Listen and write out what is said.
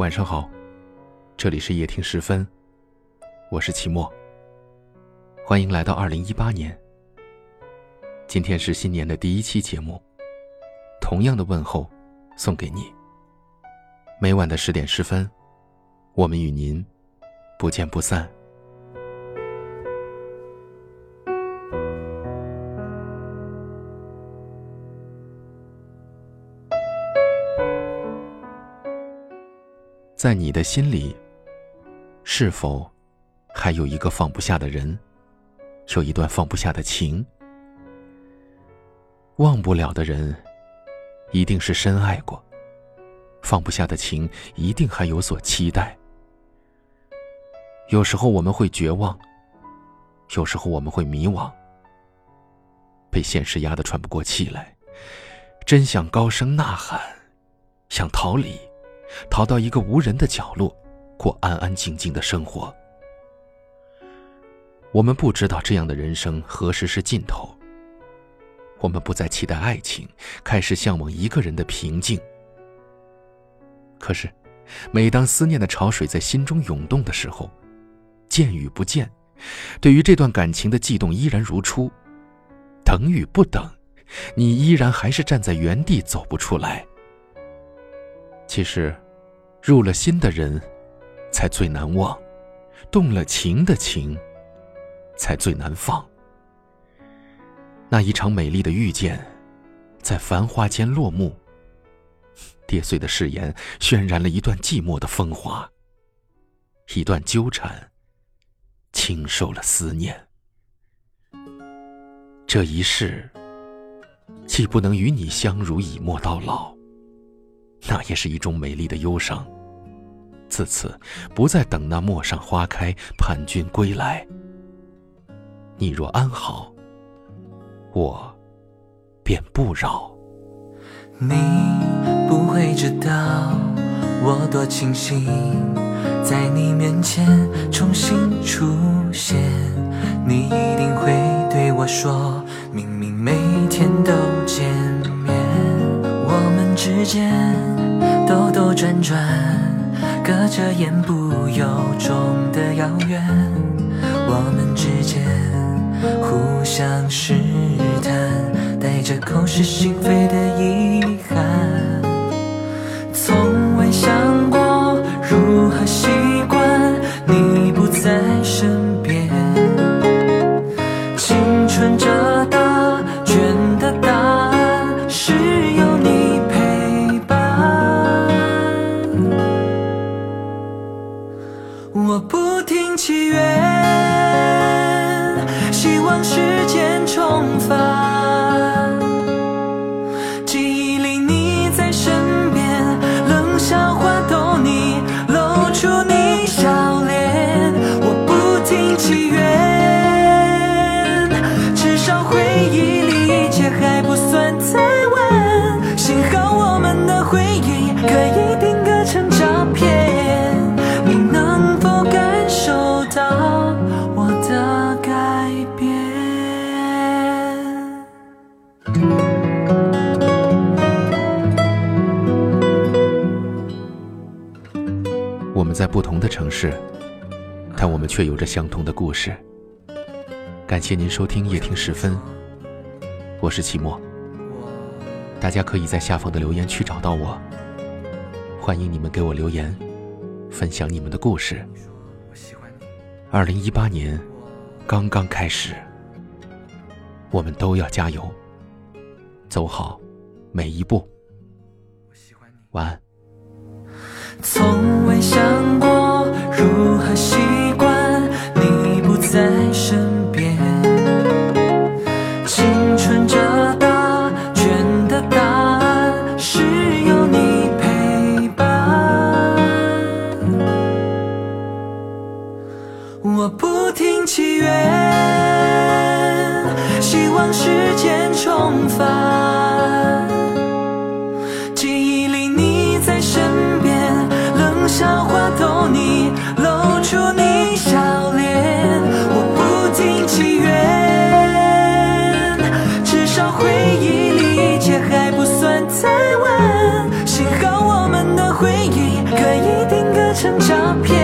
晚上好，这里是夜听十分，我是齐墨。欢迎来到二零一八年。今天是新年的第一期节目，同样的问候送给你。每晚的十点十分，我们与您不见不散。在你的心里，是否还有一个放不下的人，有一段放不下的情？忘不了的人，一定是深爱过；放不下的情，一定还有所期待。有时候我们会绝望，有时候我们会迷惘，被现实压得喘不过气来，真想高声呐喊，想逃离。逃到一个无人的角落，过安安静静的生活。我们不知道这样的人生何时是尽头。我们不再期待爱情，开始向往一个人的平静。可是，每当思念的潮水在心中涌动的时候，见与不见，对于这段感情的悸动依然如初；等与不等，你依然还是站在原地走不出来。其实，入了心的人，才最难忘；动了情的情，才最难放。那一场美丽的遇见，在繁华间落幕。跌碎的誓言，渲染了一段寂寞的风华。一段纠缠，轻受了思念。这一世，既不能与你相濡以沫到老。那也是一种美丽的忧伤。自此，不再等那陌上花开，盼君归来。你若安好，我便不扰。你不会知道我多庆幸，在你面前重新转转，隔着言不由衷的遥远。我们之间互相试探，带着口是心非的遗憾。我不停祈愿希望时间重返记忆里你在身边冷笑话逗你露出你笑脸我不停祈愿至少回忆我们在不同的城市，但我们却有着相同的故事。感谢您收听夜听十分，我是齐墨。大家可以在下方的留言区找到我，欢迎你们给我留言，分享你们的故事。二零一八年刚刚开始，我们都要加油，走好每一步。晚安。从想过如何习惯你不在身边，青春这答卷的答案是有你陪伴。我不停祈愿，希望时间重返。up.